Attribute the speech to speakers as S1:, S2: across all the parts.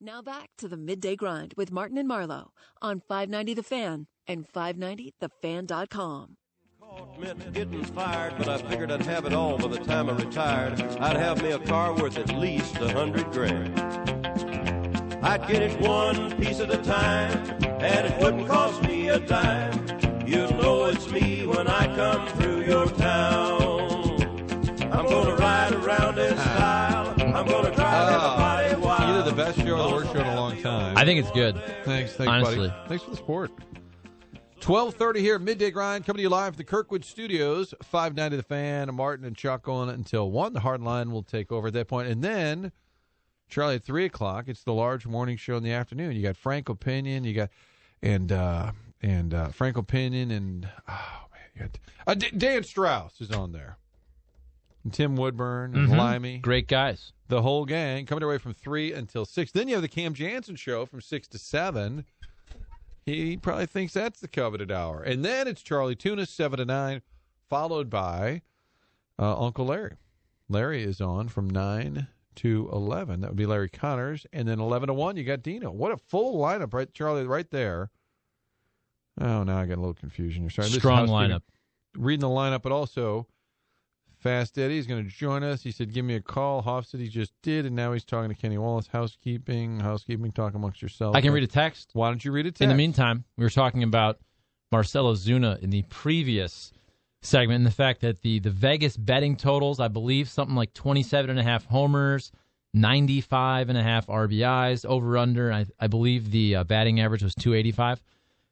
S1: Now back to the midday grind with Martin and Marlowe on 590 The Fan and 590thefan.com.
S2: meant getting fired, but I figured I'd have it all by the time I retired. I'd have me a car worth at least a hundred grand. I'd get it one piece at a time, and it wouldn't cost me a dime. You'll know it's me when I come through your town. I'm gonna ride
S3: best show the worst show in a long time.
S4: I think it's good.
S3: Thanks, thanks,
S4: Honestly.
S3: buddy. Thanks for the support. Twelve thirty here, midday grind, coming to you live from the Kirkwood Studios. Five ninety the fan, Martin and Chuck on until one. The hard line will take over at that point, and then Charlie at three o'clock. It's the large morning show in the afternoon. You got Frank Opinion, you got and uh and uh Frank Opinion, and oh man, you got uh, Dan Strauss is on there, and Tim Woodburn and
S4: Mhm.
S3: Limey
S4: Great guys.
S3: the whole gang coming away from three until six. Then you have the Cam Jansen show from six to seven. He probably thinks that's the coveted hour, and then it's Charlie Tunis seven to nine, followed by uh, Uncle Larry. Larry is on from nine to eleven. That would be Larry Connors, and then eleven to one you got Dino. What a full lineup, right, Charlie? Right there. Oh, now I got a little confusion. You're sorry.
S4: Strong lineup.
S3: Reading the lineup, but also Fast Eddie is going to join us. He said, "Give me a call." Hoff said he just did, and now he's talking to Kenny Wallace. Housekeeping, housekeeping. Talk amongst yourselves.
S4: I can read a text.
S3: Why don't you read a text?
S4: In the meantime, we were talking about Marcell Ozuna in the previous segment and the fact that the, the Vegas betting totals, I believe, something like 27 and a half homers, 95 and a half RBIs, over under. I, I believe the uh, batting average was 285.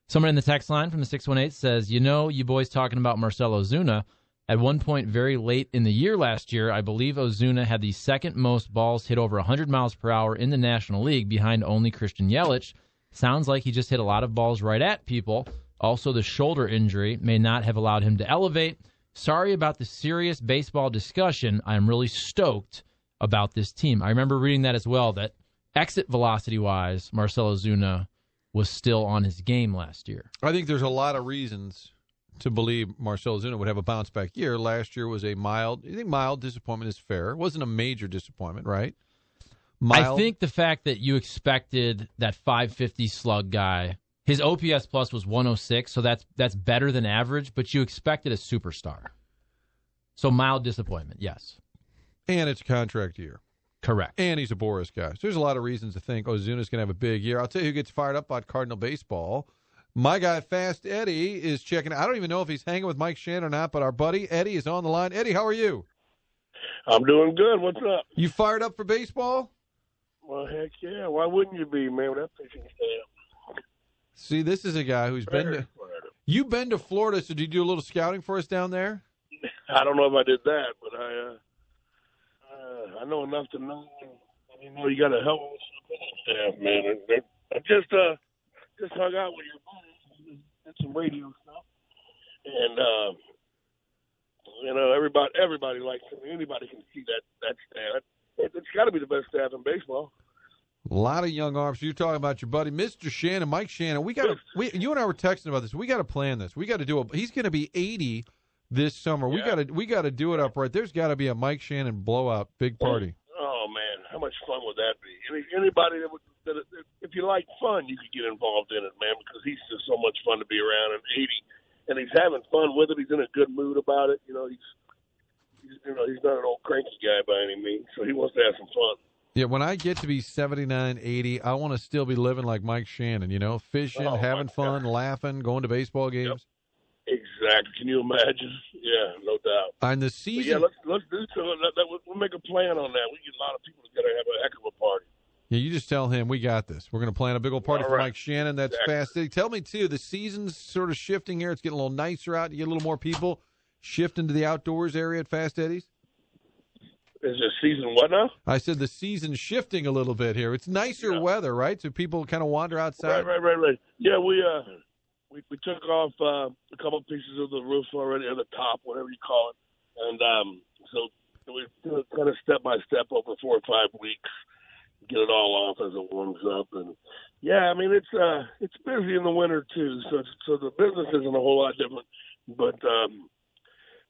S4: Someone in the text line from the 618 says, You know, you boys talking about Marcell Ozuna. At one point, very late in the year last year, I believe Ozuna had the second most balls hit over 100 miles per hour in the National League behind only Christian Yelich. Sounds like he just hit a lot of balls right at people. Also, the shoulder injury may not have allowed him to elevate. Sorry about the serious baseball discussion. I'm really stoked about this team. I remember reading that as well, that exit velocity wise, Marcell Ozuna was still on his game last year.
S3: I think there's a lot of reasons to believe Marcell Ozuna would have a bounce back year. Last year was a mild. you think mild disappointment is fair. It wasn't a major disappointment, right? Mild.
S4: I think the fact that you expected that 550 slug guy, his OPS plus was 106, so that's that's better than average, but you expected a superstar. So mild disappointment, yes.
S3: and it's a contract year.
S4: Correct.
S3: And he's a Boras guy. So there's a lot of reasons to think oh, Ozuna's going to have a big year. I'll tell you who gets fired up about Cardinal baseball. My guy, Fast Eddie, is checking. I don't even know if he's hanging with Mike Shannon or not, but our buddy Eddie is on the line. Eddie, how are you?
S5: I'm doing good. What's up?
S3: You fired up for baseball?
S5: Well, heck yeah. Why wouldn't you be, man? With that pitching staff.
S3: See, this is a guy who's been to. You've been to Florida, so did you do a little scouting for us down there?
S5: I don't know if I did that, but I uh, uh, I know enough to know. You know, you got to help with the pitching staff, man. I just uh, just hung out with your did some radio stuff, and uh, you know, everybody everybody likes him. Anybody can see that that staff. It, it's got to be the best staff in baseball.
S3: A lot of young arms. You're talking about your buddy, Mr. Shannon, Mike Shannon. We got. We, you and I were texting about this. We got to plan this. We got to do a. He's going to be 80 this summer. We
S5: Yeah.
S3: got to. We got to do it up right. There's got to be a Mike Shannon blowout big party.
S5: Oh man, how much fun would that be? Any, anybody that would, that, if you like fun, you could get involved in it, man, because he's just so much fun to be around. And eighty, and he's having fun with it. He's in a good mood about it. You know, he's, he's you know, he's not an old cranky guy by any means, so he wants to have some fun.
S3: Yeah, when I get to be 79, 80, I want to still be living like Mike Shannon. You know, fishing,
S5: Oh,
S3: having fun, laughing, going to baseball games.
S5: Exactly. Can you imagine? Yeah, no doubt.
S3: And the
S5: But
S3: season.
S5: yeah, let's let's do so. Let, let, we'll make a plan on that. We get a lot of people together and have a heck of a party.
S3: Yeah, you just tell him we got this. We're going to plan a big old party
S5: All
S3: for
S5: right.
S3: Mike Shannon. That's
S5: Exactly.
S3: fast. Tell me too. The season's sort of shifting here. It's getting a little nicer out. You get a little more people shift into the outdoors area at Fast Eddie's.
S5: Is this season what now?
S3: I said the season's shifting a little bit here. It's nicer
S5: Yeah.
S3: weather, right? So people kind of wander outside.
S5: Right, right, right, right. Yeah, we uh, we we took off uh, a couple pieces of the roof already, or the top, whatever you call it, and um, so we kind of step by step over four or five weeks, get it all off as it warms up, and yeah, I mean it's uh, it's busy in the winter too, so so the business isn't a whole lot different, but um,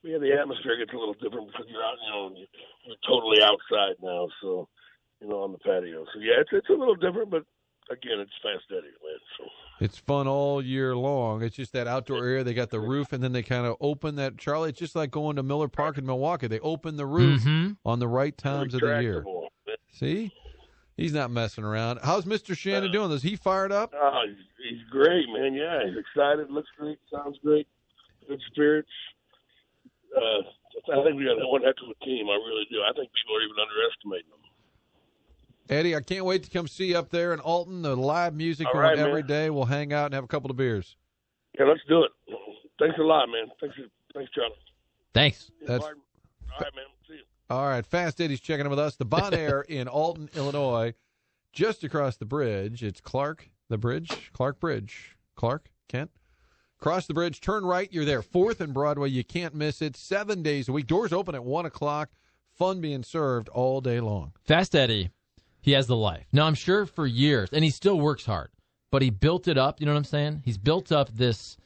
S5: yeah, the atmosphere gets a little different because you're out, you know, you're totally outside now, so. you know, on the patio. So yeah, it's it's a little different, but again, it's fast Eddie's, man. So
S3: It's fun all year long. It's just that outdoor area. They got the roof, and then they kind of open that. Charlie, it's just like going to Miller Park in Milwaukee. They open the roof
S4: Mhm.
S3: on the right times of the year. See, he's not messing around. How's Mister Shannon doing? Is he fired up?
S5: Oh, he's, he's great, man. Yeah, he's excited. Looks great. Sounds great. Good spirits. Uh, I think we got one heck of a team. I really do. I think people are even underestimating them.
S3: Eddie, I can't wait to come see you up there in Alton. The live music
S5: All
S3: going
S5: right,
S3: every
S5: man.
S3: day. We'll hang out and have a couple of beers.
S5: Yeah, let's do it. Thanks a lot, man. Thanks, thanks, Charlie.
S4: Thanks.
S5: Yeah,
S3: That's-
S5: Martin. all right, man. See you.
S3: All right, Fast Eddie's checking in with us. The Bon Air in Alton, Illinois, just across the bridge. It's Clark, the bridge, Clark Bridge. Clark, Kent. Cross the bridge, turn right. You're there. Fourth and Broadway. You can't miss it. Seven days a week. Doors open at one o'clock. Fun being served all day long.
S4: Fast Eddie, he has the life. Now, I'm sure for years, and he still works hard, but he built it up. You know what I'm saying? He's built up this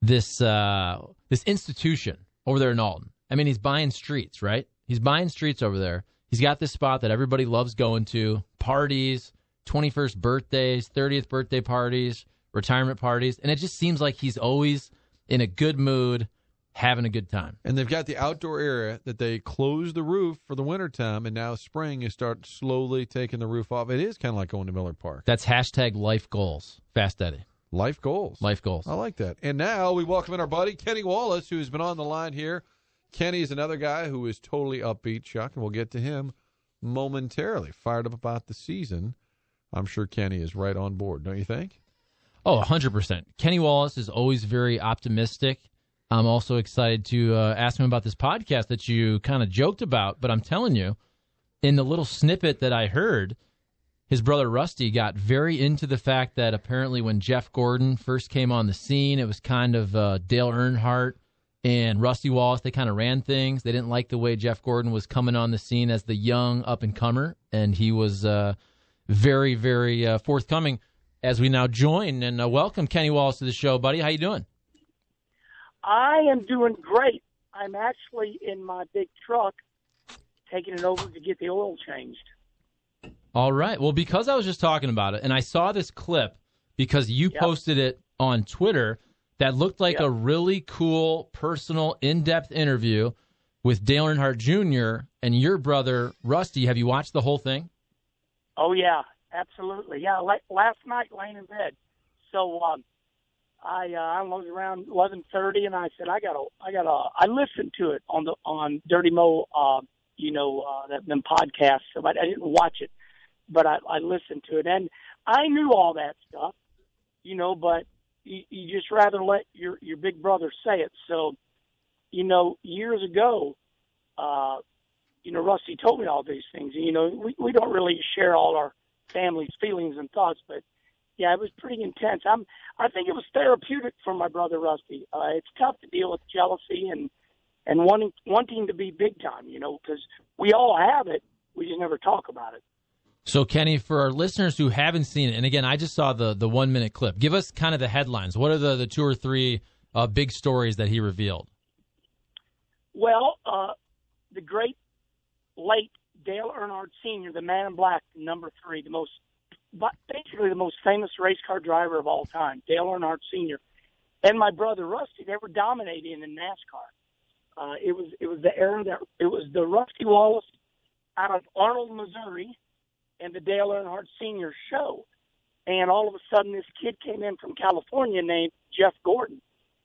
S4: this uh, this institution over there in Alton. I mean, he's buying streets, right? He's buying streets over there. He's got this spot that everybody loves going to, parties, 21st birthdays, 30th birthday parties, retirement parties, and it just seems like he's always in a good mood, having a good time.
S3: And they've got the outdoor area that they close the roof for the wintertime, and now spring you start slowly taking the roof off. It is kind of like going to Miller Park.
S4: That's hashtag life goals. Fast Eddie.
S3: Life goals.
S4: Life goals.
S3: I like that. And now we welcome in our buddy Kenny Wallace, who's been on the line here. Kenny is another guy who is totally upbeat, Chuck, and we'll get to him momentarily. Fired up about the season. I'm sure Kenny is right on board, don't you think?
S4: Oh, 100%. Kenny Wallace is always very optimistic. I'm also excited to uh, ask him about this podcast that you kind of joked about, but I'm telling you, in the little snippet that I heard, his brother Rusty got very into the fact that apparently when Jeff Gordon first came on the scene, it was kind of uh, Dale Earnhardt and Rusty Wallace. They kind of ran things. They didn't like the way Jeff Gordon was coming on the scene as the young up and comer, and he was uh, very, very uh, forthcoming. As we now join and uh, welcome Kenny Wallace to the show, buddy. How you doing?
S6: I am doing great. I'm actually in my big truck taking it over to get the oil changed.
S4: All right. Well, because I was just talking about it, and I saw this clip because you
S6: Yep.
S4: posted it on Twitter that looked like
S6: Yep.
S4: a really cool, personal, in-depth interview with Dale Earnhardt Jr. and your brother Rusty. Have you watched the whole thing?
S6: Oh yeah, absolutely. Yeah, la- last night laying in bed. So um, I uh, I was around eleven thirty, and I said I gotta I gotta I listened to it on the on Dirty Mo, uh, you know, uh, that them podcasts. So I, I didn't watch it, but I, I listened to it, and I knew all that stuff, you know. But you, you just rather let your your big brother say it. So, you know, years ago, uh, you know, Rusty told me all these things. And, you know, we, we don't really share all our family's feelings and thoughts, but yeah, it was pretty intense. I'm, I think it was therapeutic for my brother Rusty. Uh, it's tough to deal with jealousy and, and wanting, wanting to be big time, you know, because we all have it. We just never talk about it.
S4: So, Kenny, for our listeners who haven't seen it, and again, I just saw the the one minute clip. Give us kind of the headlines. What are the the two or three uh, big stories that he revealed?
S6: Well, uh, the great late Dale Earnhardt Sr., the man in black, number three, the most, basically the most famous race car driver of all time, Dale Earnhardt Sr. And my brother Rusty, they were dominating in NASCAR. Uh, it was it was the era that it was the Rusty Wallace out of Arnold, Missouri, and the Dale Earnhardt Sr. show. And all of a sudden, this kid came in from California named Jeff Gordon,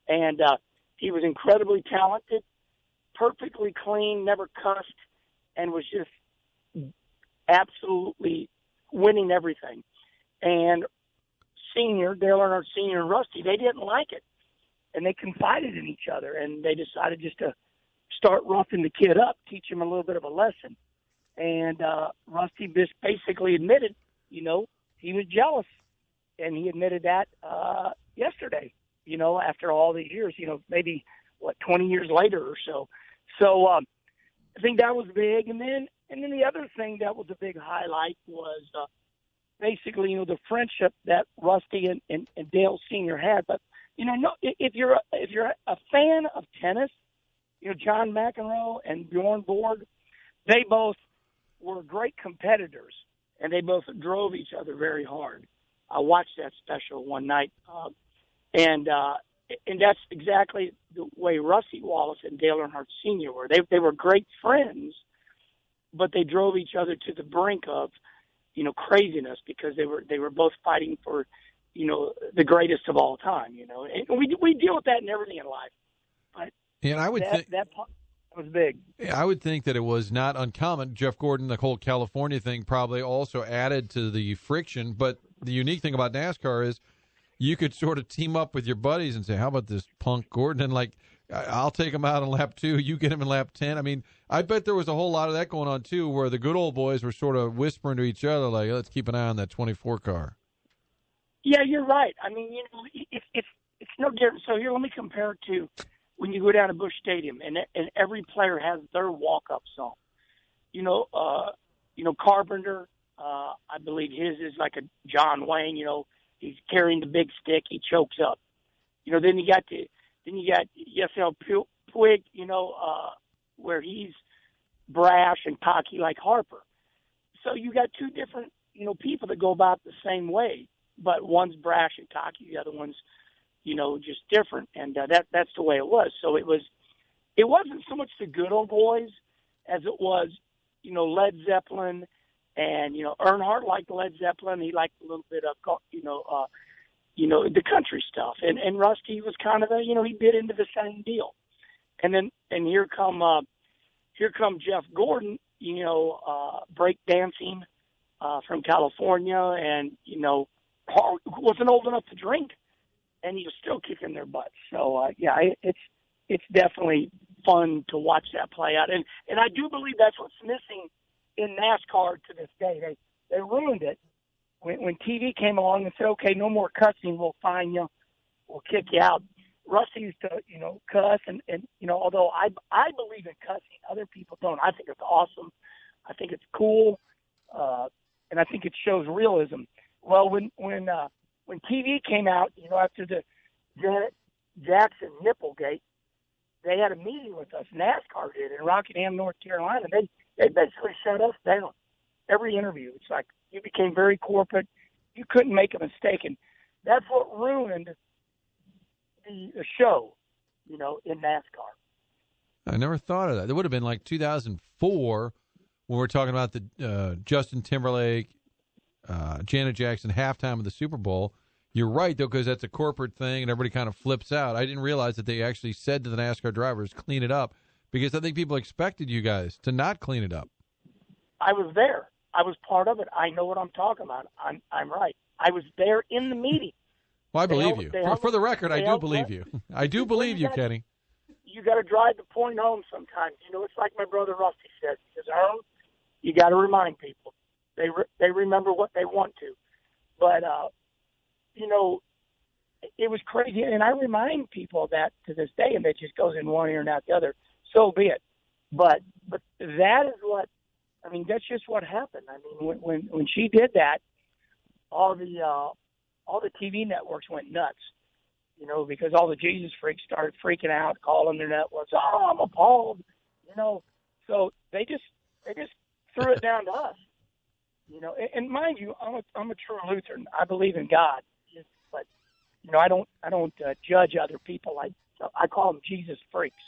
S6: and uh, he was incredibly talented, perfectly clean, never cussed, and was just absolutely winning everything. And Senior, Dale Earnhardt Senior and Rusty, they didn't like it, and they confided in each other, and they decided just to start roughing the kid up, teach him a little bit of a lesson. And uh, Rusty basically admitted, you know, he was jealous, and he admitted that uh, yesterday. You know, after all these years, you know, maybe what twenty years later or so. So um, I think that was big, and then and then the other thing that was a big highlight was uh, basically you know the friendship that Rusty and, and, and Dale Senior had. But you know, no, if you're a, if you're a fan of tennis, you know John McEnroe and Bjorn Borg, they both were great competitors. and they both drove each other very hard. I watched that special one night, uh, and uh, and that's exactly the way Rusty Wallace and Dale Earnhardt Sr. were. They they were great friends, but they drove each other to the brink of, you know, craziness because they were they were both fighting for, you know, the greatest of all time. You know, and we we deal with that in everything in life. But
S3: And I would
S6: that
S3: think
S6: that po- was big.
S3: Yeah, I would think that it was not uncommon. Jeff Gordon, the whole California thing, probably also added to the friction. But the unique thing about NASCAR is you could sort of team up with your buddies and say, "How about this punk Gordon?" And like, I'll take him out in lap two. You get him in lap ten. I mean, I bet there was a whole lot of that going on too, where the good old boys were sort of whispering to each other, like, "Let's keep an eye on that twenty-four car."
S6: Yeah, you're right. I mean, you know, it's it's it's no different. So here, let me compare it to when you go down to Busch Stadium, and and every player has their walk-up song. You know, uh, you know Carpenter. Uh, I believe his is like a John Wayne. You know, he's carrying the big stick. He chokes up. You know, then you got the then you got Yasiel Pu- Puig. You know, uh, where he's brash and cocky like Harper. So you got two different you know people that go about the same way but one's brash and cocky, the other one's, you know, just different, and uh, that that's the way it was. So it was, it wasn't so much the good old boys as it was, you know, Led Zeppelin, and you know, Earnhardt liked Led Zeppelin. He liked a little bit of, you know, uh, you know, the country stuff, and and Rusty was kind of a, you know, he bit into the same deal, and then and here come, uh, here come Jeff Gordon, you know, uh, break dancing. Uh, from California, and you know, wasn't old enough to drink, and was still kicking their butts. So uh, yeah, it's it's definitely fun to watch that play out, and and I do believe that's what's missing in NASCAR to this day. They they ruined it when when TV came along and said, okay, no more cussing, we'll fine you, we'll kick you out. Rusty used to you know cuss, and and you know although I I believe in cussing, other people don't. I think it's awesome. I think it's cool, uh, and I think it shows realism. Well, when when uh, when TV came out, you know, after the Janet Jackson Nipplegate, they had a meeting with us. NASCAR did in Rockingham, North Carolina. They they basically shut us down. Every interview, it's like you became very corporate. You couldn't make a mistake, and that's what ruined the, the show. You know, in NASCAR.
S3: I never thought of that. It would have been like 2004 when we're talking about the uh, Justin Timberlake, uh, Janet Jackson halftime of the Super Bowl. You're right though, because that's a corporate thing, and everybody kind of flips out. I didn't realize that they actually said to the NASCAR drivers, "Clean it up," because I think people expected you guys to not clean it up.
S6: I was there. I was part of it. I know what I'm talking about. I'm I'm right. I was there in the meeting.
S3: Well, I believe you. For, for the record, I do believe you. I do believe
S6: you
S3: Kenny.
S6: You got to drive the point home sometimes. You know, it's like my brother Rusty says. He says, "Earl, you got to remind people. They re- they remember what they want to." But uh, you know, it was crazy, and I remind people of that to this day, and it just goes in one ear and out the other. So be it. But but that is what I mean. That's just what happened. I mean, when when when she did that, all the uh, all the TV networks went nuts. You know, because all the Jesus freaks started freaking out, calling their networks. Oh, I'm appalled. You know, so they just they just threw it down to us. You know, and, and mind you, I'm a I'm a true Lutheran. I believe in God, but you know, I don't I don't uh, judge other people. I I call them Jesus freaks,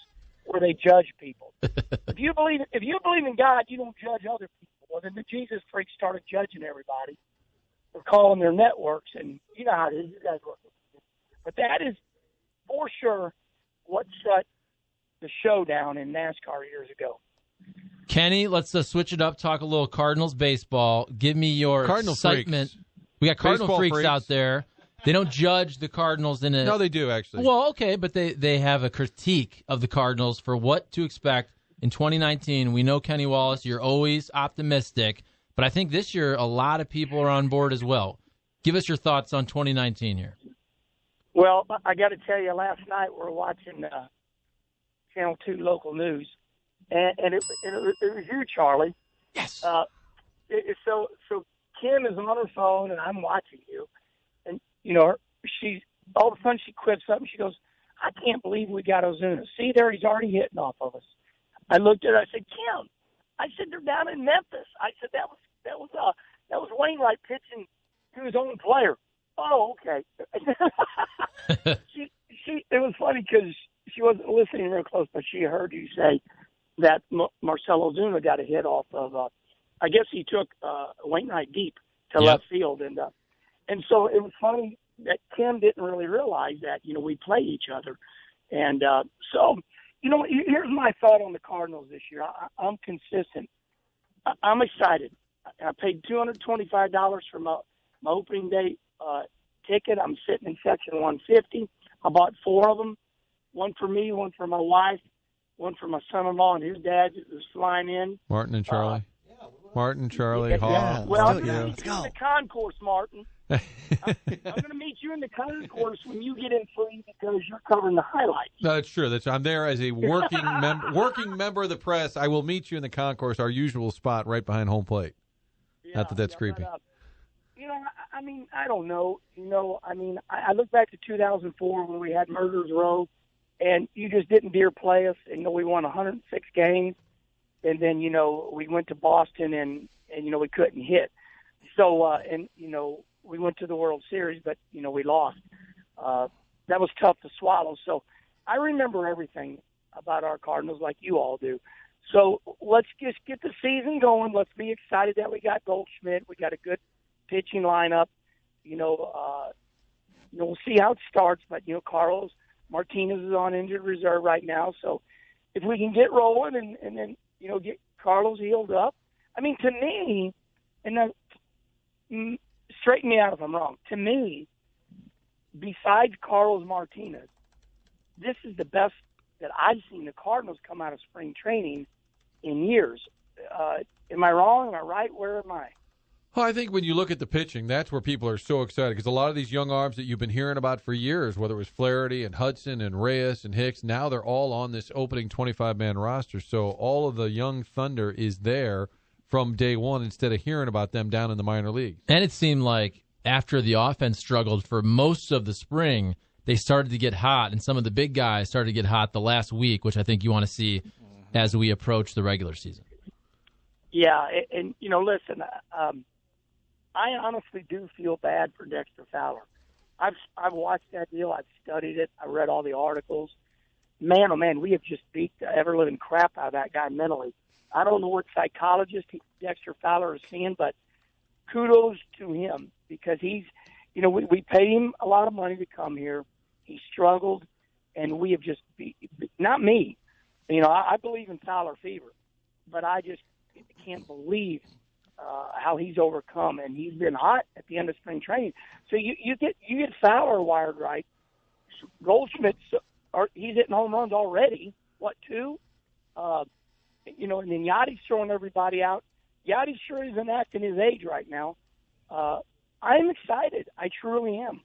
S6: where they judge people. if you believe if you believe in God, you don't judge other people. Well, then the Jesus freaks started judging everybody for calling their networks, and you know how it is. You guys work. But that is for sure what shut the show down in NASCAR years ago.
S4: Kenny, let's uh, switch it up. Talk a little Cardinals baseball. Give me your
S3: Cardinal
S4: excitement.
S3: freaks.
S4: We got Cardinal freaks,
S3: freaks.
S4: out there. They don't judge the Cardinals in a
S3: No, they do actually.
S4: well, okay, but they they have a critique of the Cardinals for what to expect in 2019. We know Kenny Wallace, you're always optimistic, but I think this year a lot of people are on board as well. Give us your thoughts on 2019 here.
S6: Well, I got to tell you, last night we're watching uh, Channel Two local news, and, and it, and it, was- it was you, Charlie.
S4: Yes.
S6: Uh, it, it- so so Kim is on her phone, and I'm watching you, and you know she all of a sudden she quips up and she goes, "I can't believe we got Ozuna. See there, he's already hitting off of us." I looked at her. I said, "Kim," I said, "They're down in Memphis." I said, "That was that was uh that was Wainwright pitching to his own player. Oh, okay. she she it was funny because she wasn't listening real close, but she heard you say that M- Marcell Ozuna got a hit off of. Uh, I guess he took uh, Wainwright deep to
S4: Yep.
S6: left field, and uh, and so it was funny that Kim didn't really realize that you know we play each other, and uh, so you know here's my thought on the Cardinals this year. I, I'm consistent. I, I'm excited. I I paid two hundred twenty-five dollars for my my opening day uh, ticket. I'm sitting in section 150. I bought four of them, one for me, one for my wife, one for my son-in-law and his dad who's flying in.
S3: Martin and Charlie. Martin, Charlie,
S6: Yeah,
S3: Haw.
S6: Well, I'm going to meet you in the concourse, Martin. I'm going to meet you in the concourse when you get in free because you're covering the highlights.
S3: No, that's true. That's I'm there as a working member, working member of the press. I will meet you in the concourse, our usual spot, right behind home plate. Not that that's creepy.
S6: But, uh, you know, I, I mean, I don't know. You know, I mean, I, I look back to 2004 when we had Murderers Row, and you just didn't dare play us. And, you know, we won 106 games, and then you know we went to Boston, and and you know we couldn't hit. So, uh, and you know we went to the World Series, but you know we lost. Uh, that was tough to swallow. So, I remember everything about our Cardinals, like you all do. So let's just get the season going. Let's be excited that we got Goldschmidt. We got a good pitching lineup. You know, uh, you know, we'll see how it starts. But you know, Carlos Martinez is on injured reserve right now. So if we can get rolling and and then you know get Carlos healed up, I mean, to me, and then mm, straighten me out if I'm wrong. To me, besides Carlos Martinez, this is the best that I've seen the Cardinals come out of spring training in years. Uh, am I wrong? Am I right? Where am I?
S3: Well, I think when you look at the pitching, that's where people are so excited because a lot of these young arms that you've been hearing about for years, whether it was Flaherty and Hudson and Reyes and Hicks, now they're all on this opening 25 man roster. So all of the young Thunder is there from day one instead of hearing about them down in the minor leagues.
S4: And it seemed like after the offense struggled for most of the spring, they started to get hot, and some of the big guys started to get hot the last week, which I think you want to see as we approach the regular season.
S6: Yeah, and, and you know, listen, um, I honestly do feel bad for Dexter Fowler. I've I've watched that deal. I've studied it. I read all the articles. Man, oh man, we have just beat the ever living crap out of that guy mentally. I don't know what psychologist Dexter Fowler is seeing, but kudos to him because he's, you know, we, we paid him a lot of money to come here. He struggled, and we have just beat, not me. You know, I, I believe in Fowler fever, but I just can't believe uh, how he's overcome, and he's been hot at the end of spring training. So you you get you get Fowler wired right. Goldschmidt's are he's hitting home runs already. What two? Uh, you know, and then Yadi's throwing everybody out. Yachty sure isn't acting his age right now. Uh, I'm excited. I truly am.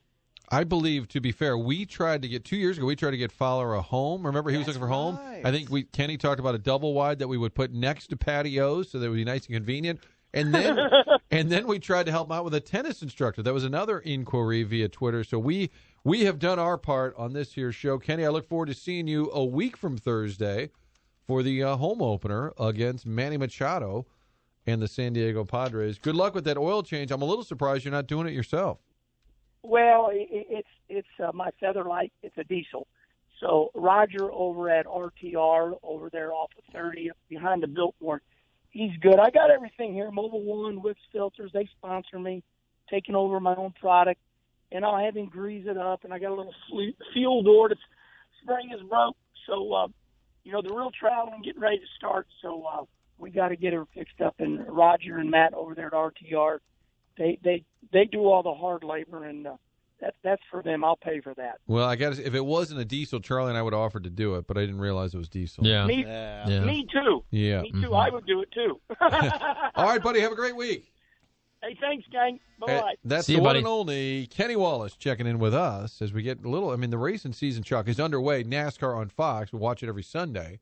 S3: I believe, to be fair, we tried to get two years ago. We tried to get Fowler a home. Remember, he was looking for home. I think we Kenny talked about a double wide that we would put next to patios, so that would be nice and convenient. And then, and then we tried to help him out with a tennis instructor. That was another inquiry via Twitter. So we we have done our part on this here show. Kenny, I look forward to seeing you a week from Thursday for the uh, home opener against Manny Machado and the San Diego Padres. Good luck with that oil change. I'm a little surprised you're not doing it yourself.
S6: Well, it, it- it's it's uh, my Featherlite. It's a diesel. So Roger over at RTR over there off of 30 behind the Biltmore, he's good. I got everything here. Mobil One, Whips Filters, they sponsor me, taking over my own product, and I'll have him grease it up. And I got a little fuel door that's spring is broke. So, uh, you know, the real traveling getting ready to start. So uh, we got to get her fixed up. And Roger and Matt over there at RTR, they they they do all the hard labor, and uh, that that's for them. I'll pay for that.
S3: Well, I got to if it wasn't a diesel, Charlie and I would have offered to do it, but I didn't realize it was diesel.
S4: Yeah.
S6: Me,
S7: Yeah.
S4: Yeah.
S6: me too.
S3: Yeah.
S6: Me too.
S4: Mhm.
S6: I would do it too.
S3: All right, buddy. Have a great week.
S6: hey, thanks, gang. Bye
S3: Hey, that's
S4: See
S3: the
S4: you,
S3: one
S4: buddy.
S3: and only Kenny Wallace checking in with us as we get a little. I mean, the racing season, Chuck, is underway. NASCAR on Fox. We watch it every Sunday.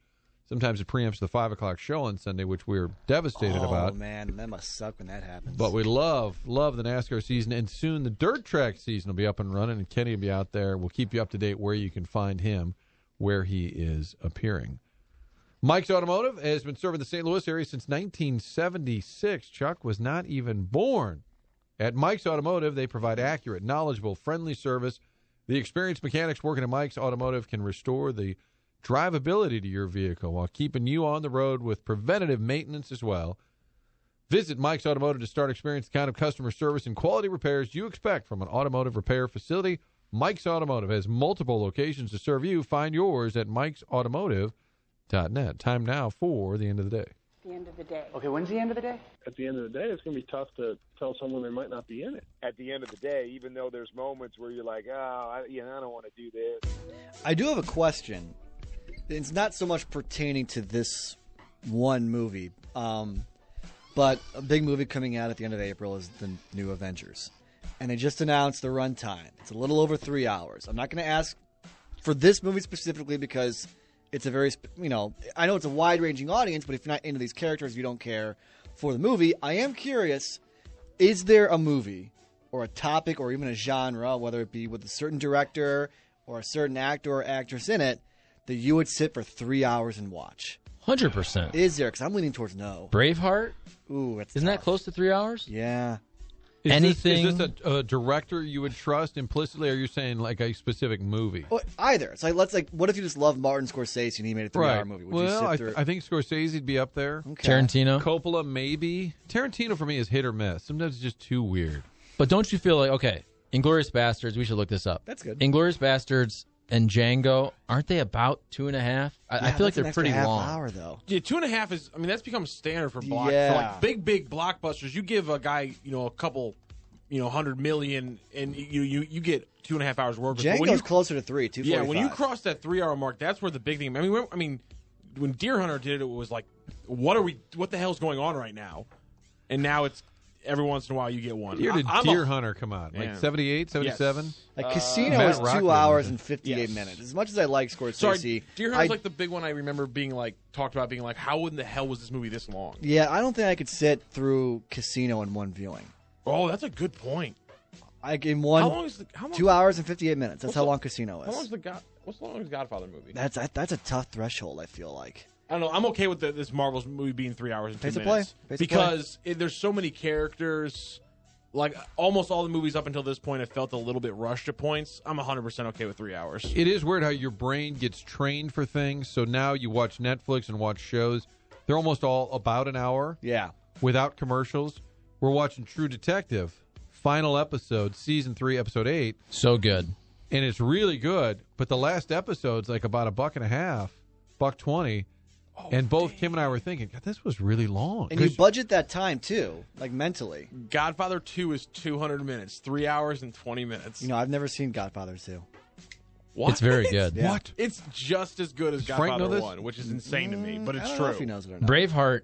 S3: Sometimes it preempts the five o'clock show on Sunday, which we're devastated
S7: oh,
S3: about.
S7: Oh man, that must suck when that happens.
S3: But we love love the NASCAR season, and soon the dirt track season will be up and running, and Kenny will be out there. We'll keep you up to date where you can find him, where he is appearing. Mike's Automotive has been serving the St. Louis area since 1976. Chuck was not even born. At Mike's Automotive, they provide accurate, knowledgeable, friendly service. The experienced mechanics working at Mike's Automotive can restore the drivability to your vehicle while keeping you on the road with preventative maintenance as well. Visit Mike's Automotive to start experiencing the kind of customer service and quality repairs you expect from an automotive repair facility. Mike's Automotive has multiple locations to serve you. Find yours at mikesautomotive.net. Time now for the end of the day.
S8: the end of the day.
S9: Okay, when's the end of the day?
S5: At the end of the day, it's going to be tough to tell someone they might not be in it.
S10: At the end of the day, even though there's moments where you're like, oh, I, you know, I don't want to do this.
S7: I do have a question. It's not so much pertaining to this one movie, um, but a big movie coming out at the end of April is the new Avengers, and they just announced the runtime. It's a little over three hours. I'm not going to ask for this movie specifically because it's a very you know I know it's a wide ranging audience, but if you're not into these characters, you don't care for the movie. I am curious: is there a movie or a topic or even a genre, whether it be with a certain director or a certain actor or actress in it, that you would sit for three hours and watch?
S4: Hundred percent.
S7: Is there? Because I'm leaning towards no.
S4: Braveheart
S7: Ooh, it's
S4: isn't that close to three hours?
S7: Yeah.
S3: Is
S4: Anything-
S3: This, is this a, a director you would trust implicitly, or are you saying like a specific movie?
S7: Well, either. It's like let's like, what if you just love Martin Scorsese and he made a three-hour movie? Would you
S3: well,
S7: sit
S3: I,
S7: through?
S3: I think Scorsese'd be up there.
S7: Okay.
S4: Tarantino.
S3: Coppola, maybe. Tarantino for me is hit or miss. Sometimes it's just too weird.
S4: But don't you feel like okay, Inglourious Basterds? We should look this up.
S7: That's good.
S4: Inglourious Basterds and Django aren't they about two and a half? I, I feel like they're pretty
S7: half
S4: long.
S7: Hour though.
S9: Yeah, two and a half is. I mean, that's become standard for block for
S7: Yeah.
S9: like big, big blockbusters. You give a guy, you know, a couple, you know, hundred million, and you you you get two and a half hours work. When
S7: Django's
S9: you,
S7: closer to three. Two.
S9: yeah, when you cross that three hour mark, that's where the big thing. I mean, I mean, when Deer Hunter did it, it was like, what are we? What the hell's going on right now? And now it's every once in a while you get one.
S3: Year did
S9: I- I'm
S3: Deer
S9: a-
S3: Hunter come out? Like
S9: Yeah.
S3: 78, 77?
S9: Yes.
S7: like uh, Casino
S3: Matt
S7: is two
S3: Rockman
S7: hours and fifty-eight
S9: Yes.
S7: minutes. As much as I like Scorsese,
S9: Sorry, Deer Hunter's
S7: I-
S9: like the big one I remember being like talked about being like, how in the hell was this movie this long?
S7: yeah, I don't think I could sit through Casino in one viewing.
S9: Oh, that's a good point.
S7: I in one
S9: how long is the how long,
S7: two hours and fifty-eight minutes. That's
S9: What's
S7: how
S9: the-
S7: long Casino is.
S9: How long is
S7: is.
S9: the God? What's the longest Godfather movie?
S7: That's that, that's a tough threshold. I feel like.
S9: I don't know. I'm okay with the, this Marvel's movie being three hours and two
S7: Pace of
S9: minutes
S7: play. Pace of
S9: because it, there's so many characters. Like almost all the movies up until this point have felt a little bit rushed at points. I'm 100 percent okay with three hours.
S3: It is weird how your brain gets trained for things. So now you watch Netflix and watch shows. They're almost all about an hour
S7: Yeah.
S3: without commercials. We're watching True Detective, final episode, season three, episode eight,
S4: So good.
S3: and it's really good. But the last episode's like about a buck and a half, buck twenty. Oh, and both Kim and I were thinking, God, this was really long.
S7: And you budget that time too, like mentally.
S9: Godfather 2 is 200 minutes, three hours and 20 minutes.
S7: You know, I've never seen Godfather 2.
S9: what?
S4: It's very good.
S7: Yeah.
S3: What?
S9: It's just as good as
S3: Does Frank
S9: Godfather 1, which is insane to me, mm, but
S7: I
S9: it's
S7: don't
S9: true.
S7: know if he knows it or not.
S4: Braveheart,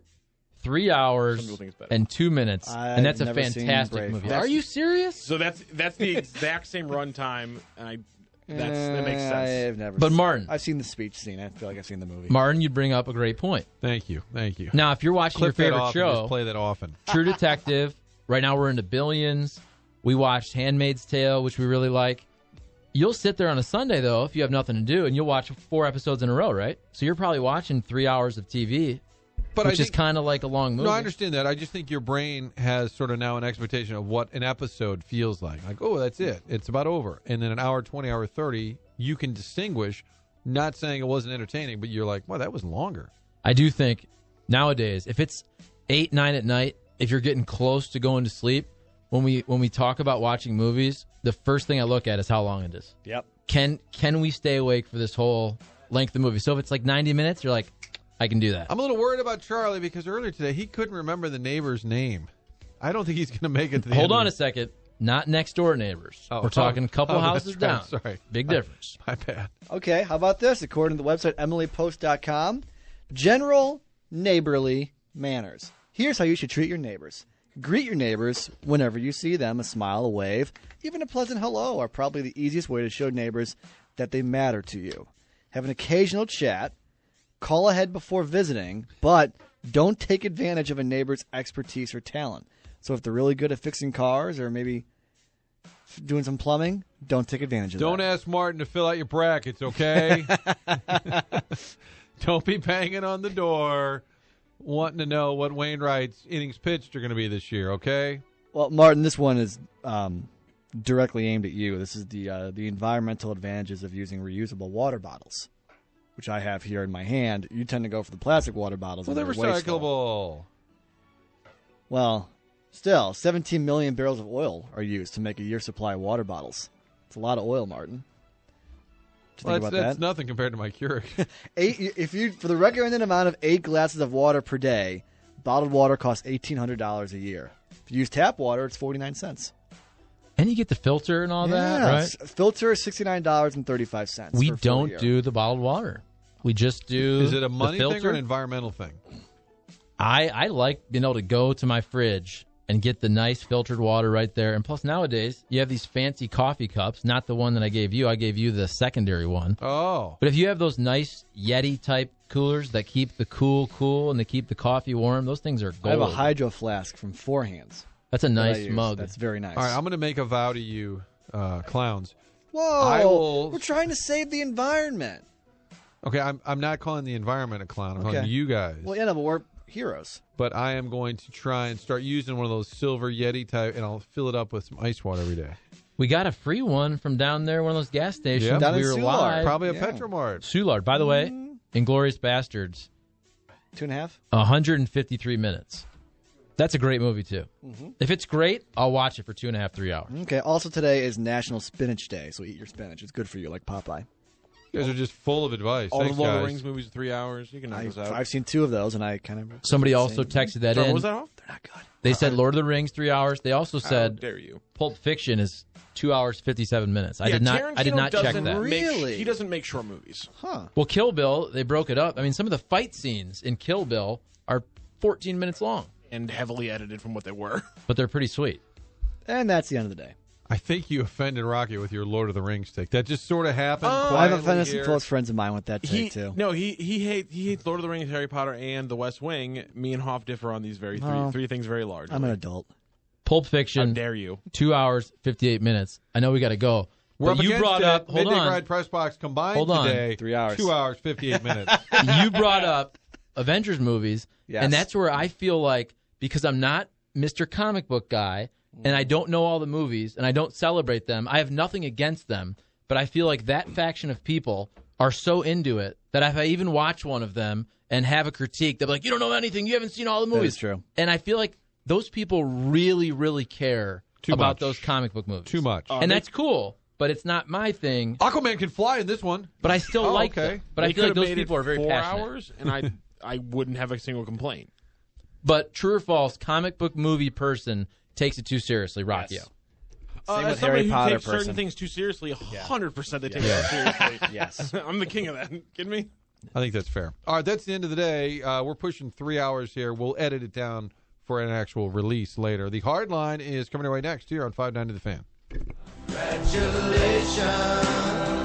S4: three hours
S9: people think it's better.
S4: and two minutes,
S7: I've
S4: and that's a fantastic movie.
S7: Braveheart.
S4: Are you serious?
S9: So that's that's the exact same runtime, and I that's that makes
S7: Eh,
S9: sense.
S7: I've never.
S4: But
S7: seen-
S4: Martin,
S7: I've seen the speech scene. I feel like I've seen the movie.
S4: Martin, you bring up a great point.
S3: Thank you, thank you.
S4: Now, if you're watching
S3: Clip
S4: your favorite
S3: off and just
S4: show,
S3: play that often.
S4: True Detective. Right now, we're into Billions. We watched Handmaid's Tale, which we really like. You'll sit there on a Sunday though, if you have nothing to do, and you'll watch four episodes in a row, right? So you're probably watching three hours of TV,
S3: But I
S4: which is kind of like a long movie.
S3: No, I understand that. I just think your brain has sort of now an expectation of what an episode feels like. Like, oh, that's it. It's about over. And then an hour 20, hour 30, you can distinguish, not saying it wasn't entertaining, but you're like, well, that was longer.
S4: I do think nowadays, if it's eight, nine at night, if you're getting close to going to sleep, when we when we talk about watching movies, the first thing I look at is how long it is.
S7: Yep.
S4: Can can we stay awake for this whole length of movie? So if it's like 90 minutes, you're like, I can do that.
S3: I'm a little worried about Charlie because earlier today he couldn't remember the neighbor's name. I don't think he's going to make it to the
S4: Hold
S3: end of
S4: on a
S3: the-
S4: second. Not next door neighbors.
S3: Oh,
S4: We're talking a couple
S3: oh,
S4: houses
S3: right.
S4: down.
S3: Sorry.
S4: Big difference.
S3: My bad.
S7: Okay, how about this? According to the website emilypost.com, general neighborly manners. Here's how you should treat your neighbors. Greet your neighbors whenever you see them. A smile, a wave, even a pleasant hello are probably the easiest way to show neighbors that they matter to you. Have an occasional chat. Call ahead before visiting, but don't take advantage of a neighbor's expertise or talent. So if they're really good at fixing cars or maybe doing some plumbing, don't take advantage of it.
S3: Don't
S7: that.
S3: ask Martin to fill out your brackets, okay? Don't be banging on the door, wanting to know what Wainwright's innings pitched are going to be this year. Okay.
S7: Well, Martin, this one is um, directly aimed at you. This is the uh, the environmental advantages of using reusable water bottles, which I have here in my hand. You tend to go for the plastic water bottles.
S3: Well, they're recyclable.
S7: Well, still, 17 million barrels of oil are used to make a year's supply of water bottles. It's a lot of oil, Martin. You
S3: Well,
S7: think
S3: that's,
S7: about
S3: that's
S7: that?
S3: nothing compared to my Keurig.
S7: Eight, if you for the recommended amount of eight glasses of water per day, bottled water costs eighteen hundred dollars a year. If you use tap water, it's forty nine cents.
S4: And you get the filter and all that, right?
S7: Filter is sixty nine dollars and thirty five cents.
S4: We don't do the bottled water. We just do.
S3: Is it a money thing or an environmental thing?
S4: I I like being able to go to my fridge and get the nice filtered water right there. And plus, nowadays you have these fancy coffee cups. Not the one that I gave you. I gave you the secondary one.
S3: Oh,
S4: But if you have those nice Yeti type coolers that keep the cool cool and they keep the coffee warm, those things are gold.
S7: I have a hydro flask from Four Hands.
S4: That's a nice
S7: use.
S4: mug.
S7: That's very nice.
S3: all right. I'm going to make a vow to you, uh, clowns.
S7: Whoa!
S3: I will-
S7: We're trying to save the environment.
S3: Okay, I'm I'm not calling the environment a clown. I'm calling
S7: Okay.
S3: you guys.
S7: Well, yeah, no, but we're heroes.
S3: but I am going to try and start using one of those silver Yeti type, and I'll fill it up with some ice water every day.
S4: we got a free one from down there, one of those gas stations.
S3: Yeah.
S7: Down
S4: we
S7: in
S4: were
S7: Soulard.
S4: live.
S3: Probably a
S7: Yeah.
S3: Petromart.
S4: Soulard. By the way,
S7: Mm.
S4: Inglourious Basterds,
S7: Two and a half.
S4: 153 minutes. That's a great movie too.
S7: Mm-hmm.
S4: If it's great, I'll watch it for two and a half, three hours.
S7: Okay. Also, today is National Spinach Day, so eat your spinach. It's good for you, like Popeye.
S3: You guys are just full of advice.
S9: All
S3: Thanks,
S9: the Lord of
S3: guys.
S9: the Rings movies are three hours. You can knock
S7: I,
S9: those out.
S7: I've seen two of those, and I kind of
S4: Somebody also
S7: Same.
S4: texted that
S9: Sorry,
S4: in.
S9: what was that off?
S7: They're not good.
S4: They said Lord of the Rings three hours. They also
S9: How
S4: said
S9: dare you?
S4: Pulp Fiction is two hours fifty seven minutes. I
S9: Yeah,
S4: did not. I did
S9: Tarantino
S4: not check
S9: doesn't
S4: that.
S9: make-
S7: Really?
S9: he doesn't make short movies.
S7: Huh.
S4: Well, Kill Bill, they broke it up. I mean, some of the fight scenes in Kill Bill are fourteen minutes long,
S9: and heavily edited from what they were.
S4: but they're pretty sweet.
S7: And that's the end of the day.
S3: I think you offended Rocky with your Lord of the Rings take. That just sort of happened.
S9: Oh.
S7: I've
S3: quietly
S7: offended some close friends of mine with that
S9: He
S7: too.
S9: no, he he hates he hates Lord of the Rings, Harry Potter, and The West Wing. Me and Hoff differ on these very three
S7: Oh.
S9: three things very large.
S7: I'm an adult.
S4: Pulp
S9: How
S4: Fiction,
S9: dare you?
S4: two hours fifty eight minutes. I know we got to go.
S3: We're
S4: but
S3: up
S4: you brought
S3: it.
S4: up. Hold
S3: Midday
S4: on.
S3: Ride Press Box combined
S4: Hold on.
S3: today.
S7: Three hours.
S3: Two hours, 58 minutes.
S4: you brought up Avengers movies,
S7: Yes.
S4: and that's where I feel like because I'm not Mr. Comic Book guy, and I don't know all the movies, and I don't celebrate them. I have nothing against them, but I feel like that faction of people are so into it that if I even watch one of them and have a critique, they're like, "You don't know anything. You haven't seen all the movies."
S7: is true.
S4: And I feel like those people really, really care
S3: Too
S4: about
S3: much.
S4: those comic book movies.
S3: Too much.
S4: Uh, and that's cool, but it's not my thing.
S3: Aquaman can fly in this one.
S4: But I still
S3: Oh,
S4: like
S3: okay.
S4: them. But I
S9: They
S4: feel like
S9: could've
S4: those
S9: made it
S4: people are very
S9: four
S4: passionate.
S9: hours, and I I wouldn't have a single complaint.
S4: But true or false, comic book movie person takes it too seriously. Rockio.
S7: Yes.
S9: Uh,
S7: Same
S9: as
S7: with
S9: somebody
S7: Harry
S9: who
S7: Potter
S9: takes
S7: person.
S9: certain things too seriously, hundred percent they take
S7: Yeah.
S9: it seriously.
S7: Yes.
S9: I'm the king of that. Kidding me?
S3: I think that's fair. All right, that's the end of the day. Uh, we're pushing three hours here. We'll edit it down for an actual release later. The hard line is coming your way next here on 590 The Fan.
S8: Congratulations.